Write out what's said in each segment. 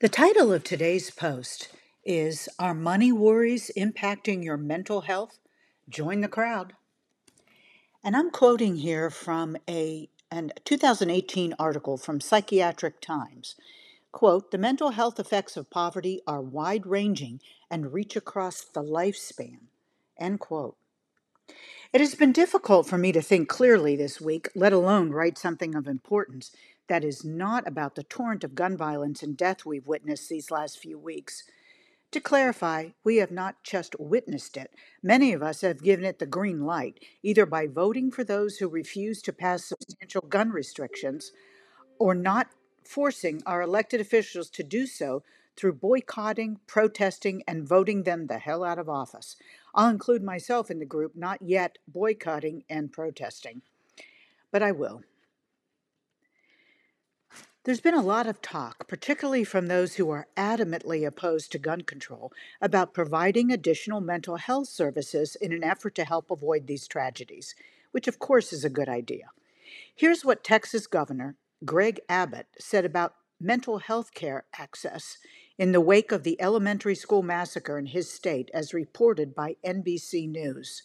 The title of today's post is Are Money Worries Impacting Your Mental Health? Join the crowd. And I'm quoting here from a an 2018 article from Psychiatric Times. Quote, the mental health effects of poverty are wide ranging and reach across the lifespan. End quote. It has been difficult for me to think clearly this week, let alone write something of importance that is not about the torrent of gun violence and death we've witnessed these last few weeks. To clarify, we have not just witnessed it. Many of us have given it the green light, either by voting for those who refuse to pass substantial gun restrictions or not forcing our elected officials to do so through boycotting, protesting, and voting them the hell out of office. I'll include myself in the group not yet boycotting and protesting, but I will. There's been a lot of talk, particularly from those who are adamantly opposed to gun control, about providing additional mental health services in an effort to help avoid these tragedies, which of course is a good idea. Here's what Texas Governor Greg Abbott said about mental health care access in the wake of the elementary school massacre in his state, as reported by NBC News.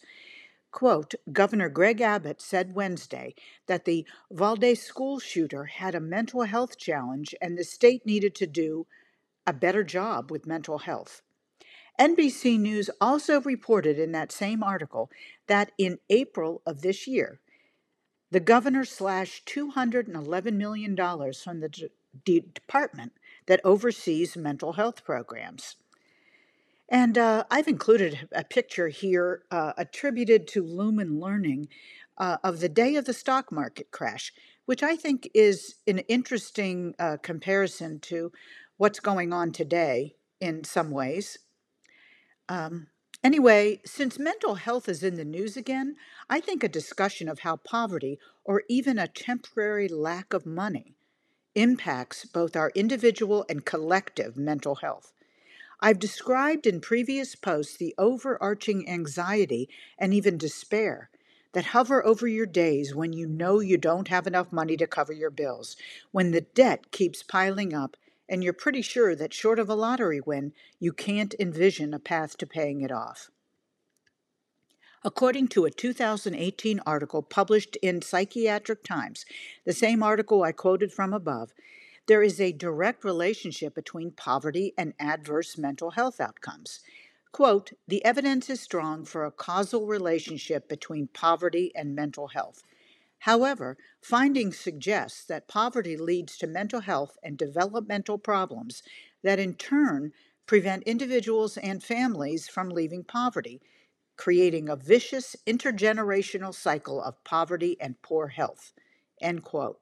Quote, Governor Greg Abbott said Wednesday that the Uvalde school shooter had a mental health challenge and the state needed to do a better job with mental health. NBC News also reported in that same article that in April of this year, the governor slashed $211 million from the d- department that oversees mental health programs. And uh, I've included a picture here uh, attributed to Lumen Learning uh, of the day of the stock market crash, which I think is an interesting uh, comparison to what's going on today in some ways. Um, anyway, since mental health is in the news again, I think a discussion of how poverty, or even a temporary lack of money, impacts both our individual and collective mental health. I've described in previous posts the overarching anxiety and even despair that hover over your days when you know you don't have enough money to cover your bills, when the debt keeps piling up and you're pretty sure that short of a lottery win, you can't envision a path to paying it off. According to a 2018 article published in Psychiatric Times, the same article I quoted from above, there is a direct relationship between poverty and adverse mental health outcomes. Quote, the evidence is strong for a causal relationship between poverty and mental health. However, findings suggest that poverty leads to mental health and developmental problems that in turn prevent individuals and families from leaving poverty, creating a vicious intergenerational cycle of poverty and poor health. End quote.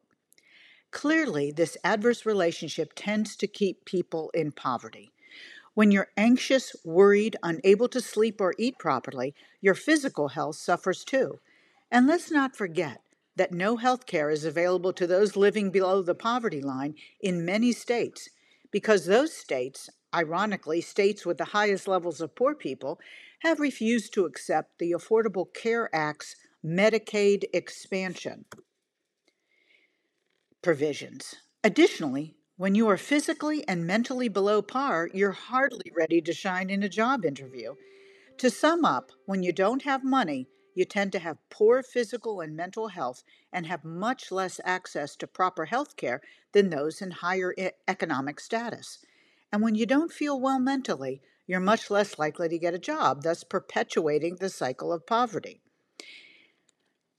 Clearly, this adverse relationship tends to keep people in poverty. When you're anxious, worried, unable to sleep or eat properly, your physical health suffers too. And let's not forget that no health care is available to those living below the poverty line in many states, because those states, ironically, states with the highest levels of poor people, have refused to accept the Affordable Care Act's Medicaid expansion provisions. Additionally, when you are physically and mentally below par, you're hardly ready to shine in a job interview. To sum up, when you don't have money, you tend to have poor physical and mental health and have much less access to proper health care than those in higher economic status. And when you don't feel well mentally, you're much less likely to get a job, thus perpetuating the cycle of poverty.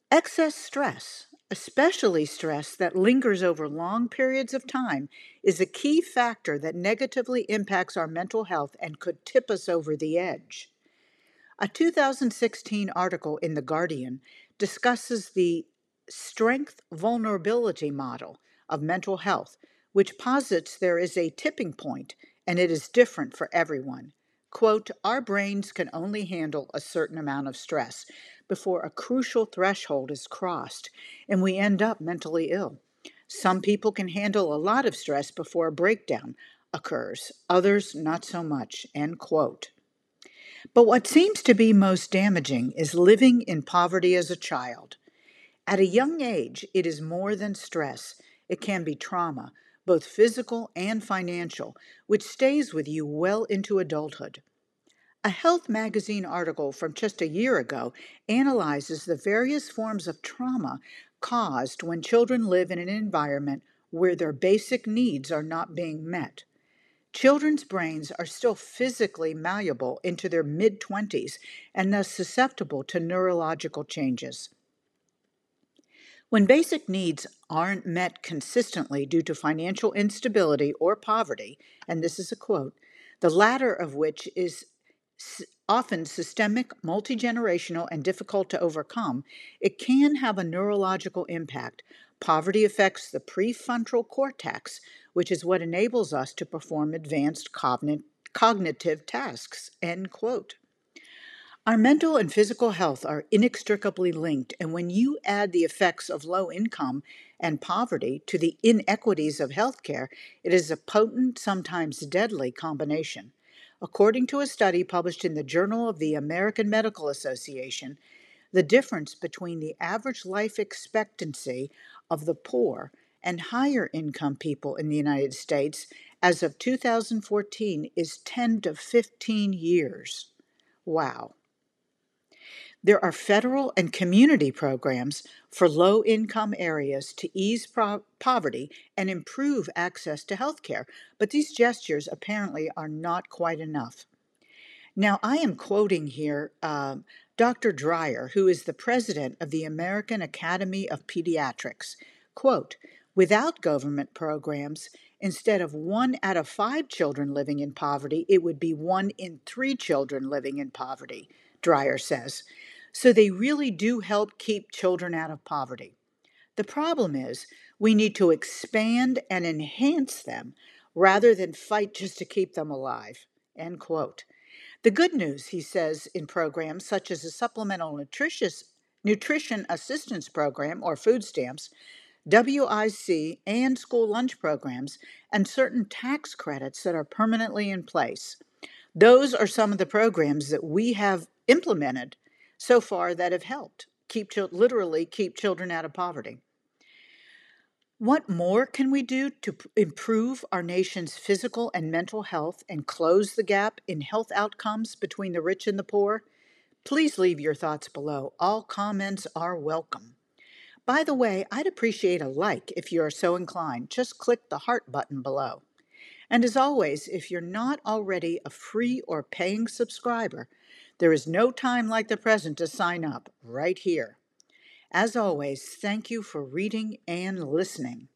Excess stress especially stress that lingers over long periods of time, is a key factor that negatively impacts our mental health and could tip us over the edge. A 2016 article in The Guardian discusses the strength vulnerability model of mental health, which posits there is a tipping point and it is different for everyone. Quote, Our brains can only handle a certain amount of stress before a crucial threshold is crossed and we end up mentally ill. Some people can handle a lot of stress before a breakdown occurs, others not so much. End quote. But what seems to be most damaging is living in poverty as a child. At a young age, it is more than stress, it can be trauma, both physical and financial, which stays with you well into adulthood. A Health magazine article from just a year ago analyzes the various forms of trauma caused when children live in an environment where their basic needs are not being met. Children's brains are still physically malleable into their mid 20s and thus susceptible to neurological changes. When basic needs aren't met consistently due to financial instability or poverty, and this is a quote, the latter of which is often systemic, multi generational, and difficult to overcome, it can have a neurological impact. Poverty affects the prefrontal cortex, which is what enables us to perform advanced cognitive tasks. End quote. Our mental and physical health are inextricably linked, and when you add the effects of low income and poverty to the inequities of healthcare, it is a potent, sometimes deadly combination. According to a study published in the Journal of the American Medical Association, the difference between the average life expectancy of the poor and higher income people in the United States as of 2014 is 10 to 15 years. Wow. There are federal and community programs for low income areas to ease pro- poverty and improve access to health care, but these gestures apparently are not quite enough. Now, I am quoting here uh, Dr. Dreyer, who is the president of the American Academy of Pediatrics. Quote, Without government programs, instead of one out of five children living in poverty, it would be one in three children living in poverty, Dreyer says. So they really do help keep children out of poverty. The problem is we need to expand and enhance them rather than fight just to keep them alive. End quote. The good news, he says, in programs such as the Supplemental Nutrition Assistance Program or food stamps, WIC, and school lunch programs, and certain tax credits that are permanently in place. Those are some of the programs that we have implemented so far that have helped keep literally keep children out of poverty. What more can we do to improve our nation's physical and mental health and close the gap in health outcomes between the rich and the poor? Please leave your thoughts below. All comments are welcome. By the way, I'd appreciate a like if you are so inclined. Just click the heart button below. And as always, if you're not already a free or paying subscriber, there is no time like the present to sign up right here. As always, thank you for reading and listening.